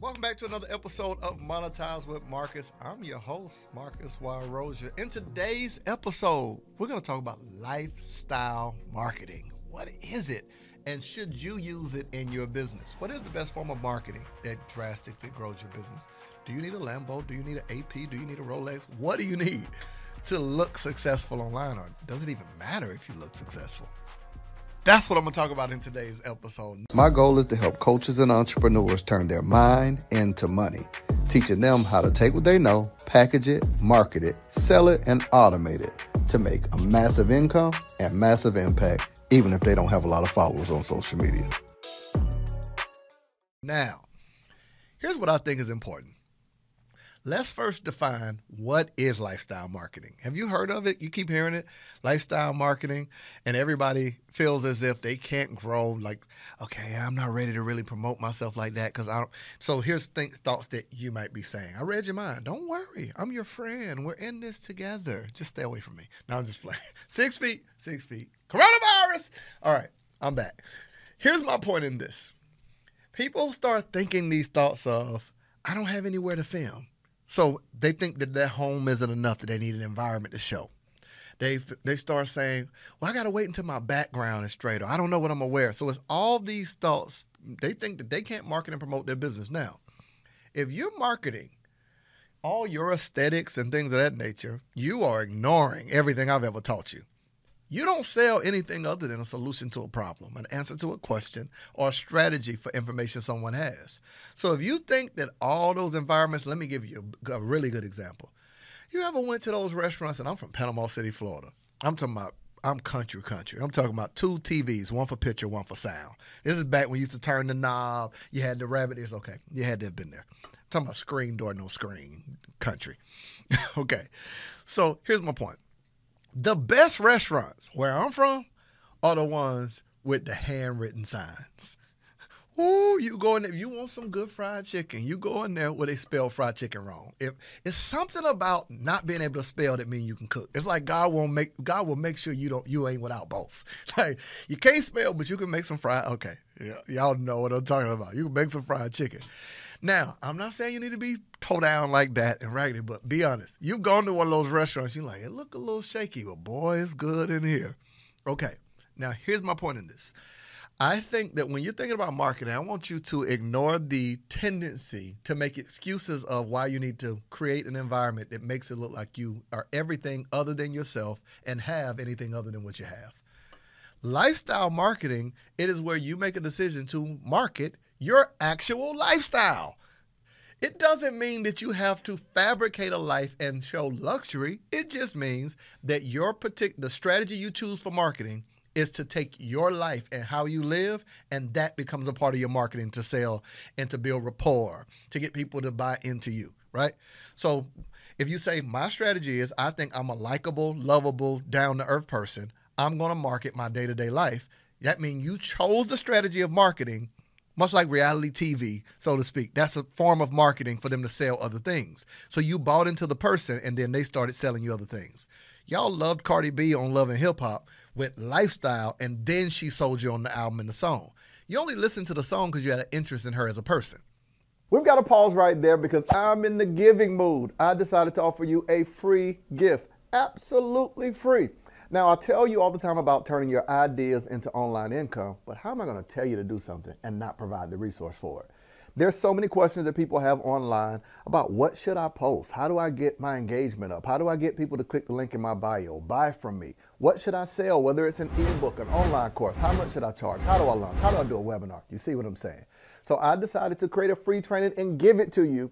Welcome back to another episode of Monetize with Marcus. I'm your host, Marcus Y. In today's episode, we're going to talk about lifestyle marketing. What is it? And should you use it in your business? What is the best form of marketing that drastically grows your business? Do you need a Lambo? Do you need an AP? Do you need a Rolex? What do you need to look successful online? Or does it even matter if you look successful? That's what I'm going to talk about in today's episode. My goal is to help coaches and entrepreneurs turn their mind into money, teaching them how to take what they know, package it, market it, sell it, and automate it to make a massive income and massive impact, even if they don't have a lot of followers on social media. Now, here's what I think is important Let's first define what is lifestyle marketing. Have you heard of it? You keep hearing it, lifestyle marketing, and everybody feels as if they can't grow. Like, okay, I'm not ready to really promote myself like that because I don't. So here's things, thoughts that you might be saying. I read your mind. Don't worry, I'm your friend. We're in this together. Just stay away from me. Now I'm just playing. Six feet, six feet. Coronavirus. All right, I'm back. Here's my point in this. People start thinking these thoughts of, I don't have anywhere to film. So they think that their home isn't enough, that they need an environment to show. They they start saying, "Well, I got to wait until my background is straight, or I don't know what I'm wear." So it's all these thoughts. They think that they can't market and promote their business. Now, if you're marketing all your aesthetics and things of that nature, you are ignoring everything I've ever taught you. You don't sell anything other than a solution to a problem, an answer to a question, or a strategy for information someone has. So if you think that all those environments, let me give you a, really good example. You ever went to those restaurants, and I'm from Panama City, Florida. I'm talking about I'm country country. I'm talking about two TVs, one for picture, one for sound. This is back when you used to turn the knob. You had the rabbit ears. Okay, you had to have been there. I'm talking about screen door, no screen country. okay, so here's my point the best restaurants where I'm from are the ones with the handwritten signs. Ooh, you go in there. If you want some good fried chicken, you go in there where they spell fried chicken wrong. If it's something about not being able to spell that mean you can cook. It's like God won't make God will make sure you don't you ain't without both. Like you can't spell, but you can make some fried. Okay, yeah, y'all know what I'm talking about. You can make some fried chicken. Now, I'm not saying you need to be toe down like that and raggedy, but be honest. You've gone to one of those restaurants, you're like, it look a little shaky, but boy, it's good in here. Okay. Now, here's my point in this. I think that when you're thinking about marketing, I want you to ignore the tendency to make excuses of why you need to create an environment that makes it look like you are everything other than yourself and have anything other than what you have. Lifestyle marketing, it is where you make a decision to market your actual lifestyle. It doesn't mean that you have to fabricate a life and show luxury. It just means that your particular the strategy you choose for marketing is to take your life and how you live, and that becomes a part of your marketing to sell and to build rapport, to get people to buy into you, right? So if you say my strategy is I think I'm a likable, lovable, down to earth person, I'm to market my day to day life. That means you chose the strategy of marketing much like reality TV, so to speak. That's a form of marketing for them to sell other things. So you bought into the person and then they started selling you other things. Y'all loved Cardi B on Love and Hip Hop with Lifestyle, and then she sold you on the album and the song. You only listened to the song because you had an interest in her as a person. We've got to pause right there because I'm in the giving mood. I decided to offer you a free gift, absolutely free. Now, I tell you all the time about turning your ideas into online income, but how am I going to tell you to do something and not provide the resource for it? There's so many questions that people have online about what should I post? How do I get my engagement up? How do I get people to click the link in my bio, buy from me? What should I sell? Whether it's an ebook, an online course, how much should I charge? How do I launch? How do I do a webinar? You see what I'm saying? So I decided to create a free training and give it to you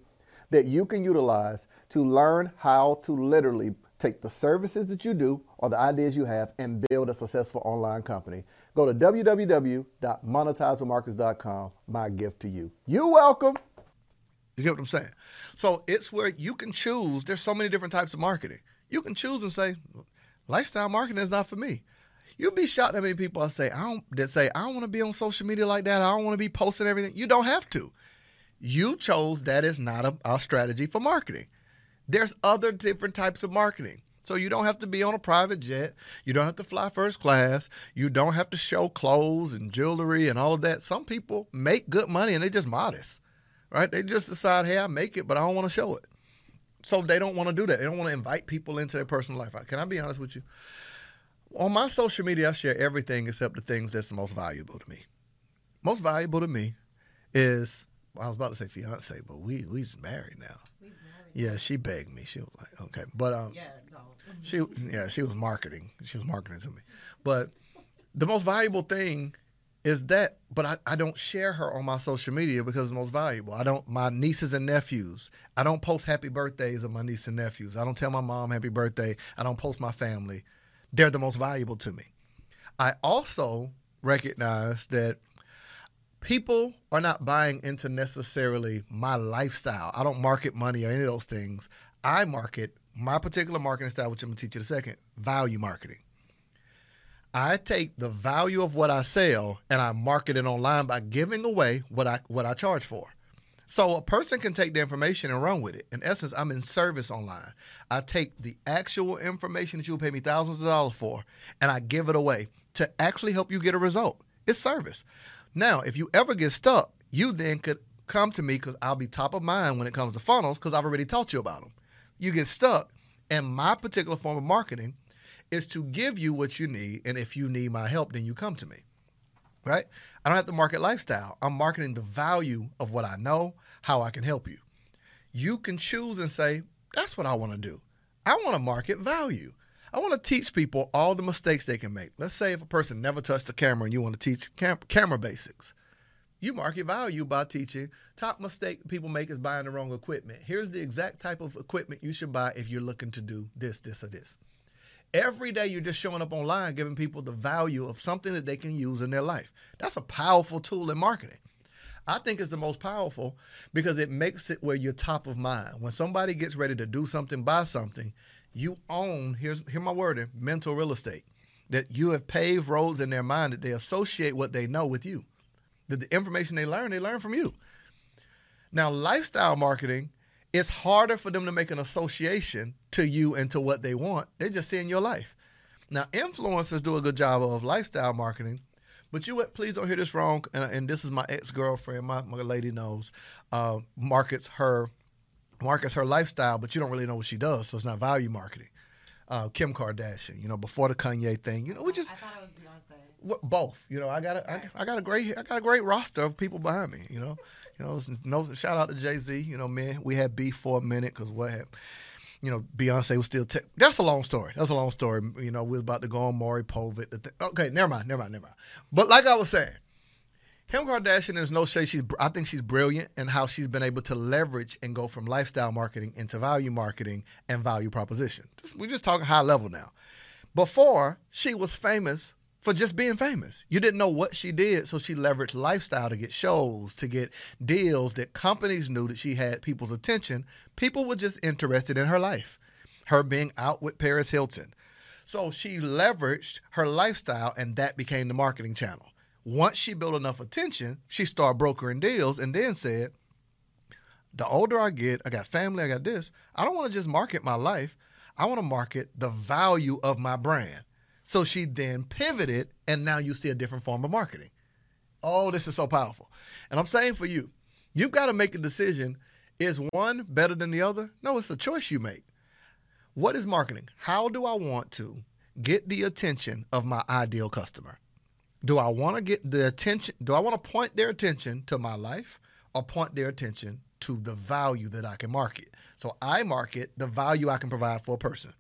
that you can utilize to learn how to literally take the services that you do or the ideas you have and build a successful online company. Go to www.monetizewithmarcus.com. My gift to you. You're welcome. You get what I'm saying? So it's where you can choose. There's so many different types of marketing. You can choose and say, lifestyle marketing is not for me. You'll be shocked how many people I say I don't that say I don't want to be on social media like that. I don't want to be posting everything. You don't have to. You chose that is not a, a strategy for marketing. There's other different types of marketing. So you don't have to be on a private jet. You don't have to fly first class. You don't have to show clothes and jewelry and all of that. Some people make good money and they're just modest. right? They just decide, hey, I make it, but I don't want to show it. So they don't want to do that. They don't want to invite people into their personal life. Can I be honest with you? On my social media, I share everything except the things that's the most valuable to me. Most valuable to me is I was about to say fiance, but we we's married now. Yeah, she begged me. She was like, okay, but um, Yeah, no. she yeah she was marketing. She was marketing to me, but the most valuable thing is that. But I, I don't share her on my social media because it's the most valuable. I don't my nieces and nephews. I don't post happy birthdays of my nieces and nephews. I don't tell my mom happy birthday. I don't post my family. They're the most valuable to me. I also recognize that people are not buying into necessarily my lifestyle. I don't market money or any of those things. I market my particular marketing style, which I'm gonna teach you in a second, value marketing. I take the value of what I sell and I market it online by giving away what I what I charge for. So a person can take the information and run with it. In essence, I'm in service online. I take the actual information that you'll pay me thousands of dollars for and I give it away to actually help you get a result. It's service. Now, if you ever get stuck, you then could come to me because I'll be top of mind when it comes to funnels because I've already taught you about them. You get stuck, and my particular form of marketing is to give you what you need. And if you need my help, then you come to me. Right? I don't have to market lifestyle. I'm marketing the value of what I know, how I can help you. You can choose and say, that's what I want to do. I want to market value. I want to teach people all the mistakes they can make. Let's say if a person never touched a camera and you want to teach cam- camera basics. You market value by teaching. Top mistake people make is buying the wrong equipment. Here's the exact type of equipment you should buy if you're looking to do this, this, or this. Every day you're just showing up online giving people the value of something that they can use in their life. That's a powerful tool in marketing. I think it's the most powerful because it makes it where you're top of mind. When somebody gets ready to do something, buy something, you own, here's here my word, mental real estate. That you have paved roads in their mind that they associate what they know with you. That the information they learn, they learn from you. Now, lifestyle marketing, it's harder for them to make an association to you and to what they want. They're just seeing your life. Now, influencers do a good job of lifestyle marketing, but you please don't hear this wrong. And, and this is my ex girlfriend, my, my lady knows, uh, markets her markets her lifestyle, but you don't really know what she does, so it's not value marketing. Uh, Kim Kardashian, you know, before the Kanye thing, you know, we just I thought it was what, both. You know, I got a, I, I got a great I got a great roster of people behind me. You know, you know, no shout out to Jay Z. You know, man, we had beef for a minute because what happened. You know, Beyonce was still. Te- That's a long story. That's a long story. You know, we was about to go on Maury Povich. the thi- Okay, never mind, never mind, never mind. But like I was saying, Kim Kardashian is no shade. She's I think she's brilliant in how she's been able to leverage and go from lifestyle marketing into value marketing and value proposition. Just, we're just talking high level now. Before she was famous for just being famous. You didn't know what she did, so she leveraged lifestyle to get shows, to get deals that companies knew that she had people's attention. People were just interested in her life, her being out with Paris Hilton. So she leveraged her lifestyle, and that became the marketing channel. Once she built enough attention, she started brokering deals and then said, The older I get, I got family, I got this. I don't want to just market my life. I want to market the value of my brand. So she then pivoted, and now you see a different form of marketing. Oh, this is so powerful. And I'm saying for you, you've got to make a decision. Is one better than the other? No, it's a choice you make. What is marketing? How do I want to get the attention of my ideal customer? Do I want to get the attention? Do I want to point their attention to my life or point their attention to the value that I can market? So I market the value I can provide for a person.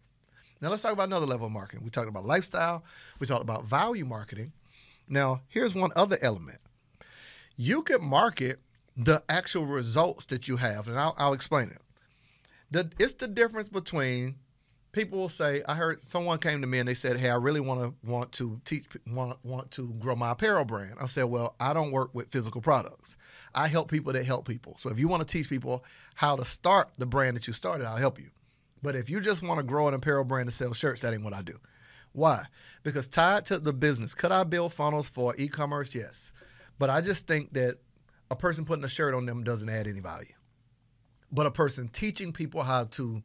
Now let's talk about another level of marketing. We talked about lifestyle, we talked about value marketing. Now, here's one other element. You can market the actual results that you have, and I'll, I'll explain it. The, it's the difference between people will say, I heard someone came to me and they said, Hey, I really want to want to teach want, want to grow my apparel brand. I said, Well, I don't work with physical products. I help people that help people. So if you want to teach people how to start the brand that you started, I'll help you. But if you just want to grow an apparel brand to sell shirts, that ain't what I do. Why? Because tied to the business, could I build funnels for e-commerce? Yes. But I just think that a person putting a shirt on them doesn't add any value. But a person teaching people how to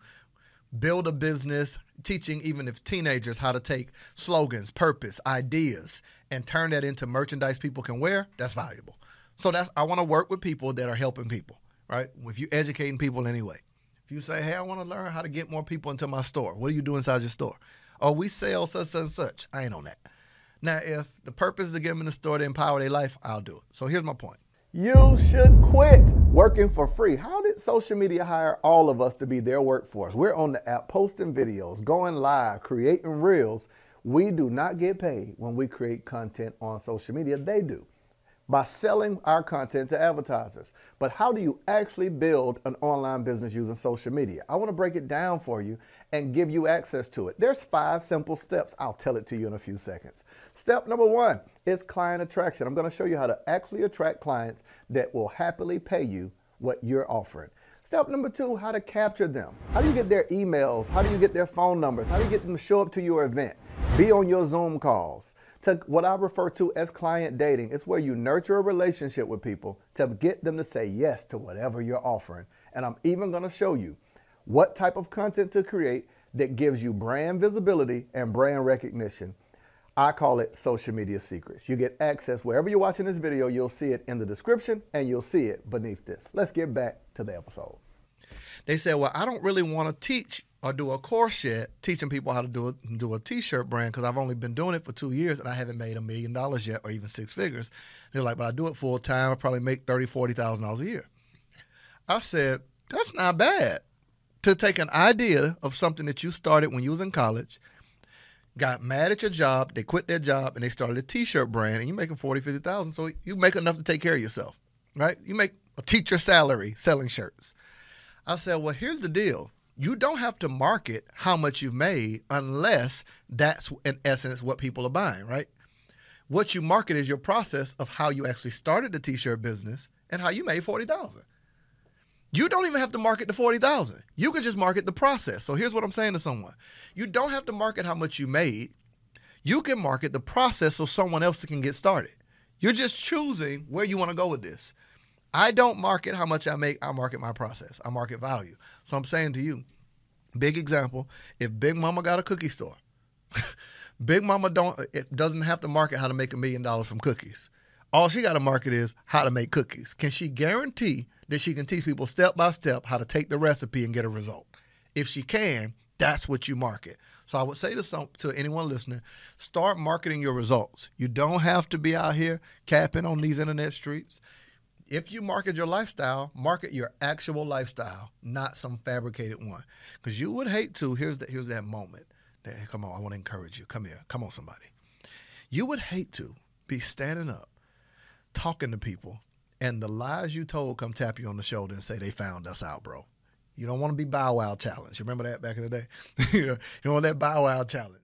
build a business, teaching even if teenagers how to take slogans, purpose, ideas, and turn that into merchandise people can wear, that's valuable. So that's I want to work with people that are helping people. right? If you're educating people anyway, if you say, hey, I want to learn how to get more people into my store, what do you do inside your store? Oh, we sell such and such. I ain't on that. Now, if the purpose is to get them in the store to empower their life, I'll do it. So here's my point. You should quit working for free. How did social media hire all of us to be their workforce? We're on the app posting videos, going live, creating reels. We do not get paid when we create content on social media. They do by selling our content to advertisers. But how do you actually build an online business using social media? I want to break it down for you and give you access to it. There's five simple steps. I'll tell it to you in a few seconds. Step number one is client attraction. I'm going to show you how to actually attract clients that will happily pay you what you're offering. Step number two, how to capture them. How do you get their emails? How do you get their phone numbers? How do you get them to show up to your event? Be on your Zoom calls to what I refer to as client dating. It's where you nurture a relationship with people to get them to say yes to whatever you're offering. And I'm even going to show you what type of content to create that gives you brand visibility and brand recognition. I call it social media secrets. You get access wherever you're watching this video, you'll see it in the description and you'll see it beneath this. Let's get back to the episode. They said, Well, I don't really want to teach or do a course yet teaching people how to do a, do a t-shirt brand because I've only been doing it for two years and I haven't made a million dollars yet or even six figures. They're like, but I do it full time. I probably make thirty, forty thousand dollars a year. I said, that's not bad to take an idea of something that you started when you was in college, got mad at your job, they quit their job and they started a t-shirt brand and you're making 40, 50,000. So you make enough to take care of yourself, right? You make a teacher salary selling shirts. I said, well, here's the deal you don't have to market how much you've made unless that's in essence what people are buying, right? What you market is your process of how you actually started the t-shirt business and how you made 40,000. You don't even have to market the 40,000. You can just market the process. So here's what I'm saying to someone. You don't have to market how much you made. You can market the process so someone else can get started. You're just choosing where you want to go with this. I don't market how much I make, I market my process. I market value. So I'm saying to you, big example, if Big Mama got a cookie store, Big Mama don't it doesn't have to market how to make a million dollars from cookies. All she got to market is how to make cookies. Can she guarantee that she can teach people step by step how to take the recipe and get a result? If she can, that's what you market. So I would say to some to anyone listening, start marketing your results. You don't have to be out here capping on these internet streets if you market your lifestyle, market your actual lifestyle, not some fabricated one. Because you would hate to. Here's that. Here's that moment. That, come on, I want to encourage you. Come here. Come on, somebody. You would hate to be standing up, talking to people, and the lies you told come tap you on the shoulder and say they found us out, bro. You don't want to be Bow Wow challenge. You remember that back in the day? you don't want that Bow Wow challenge.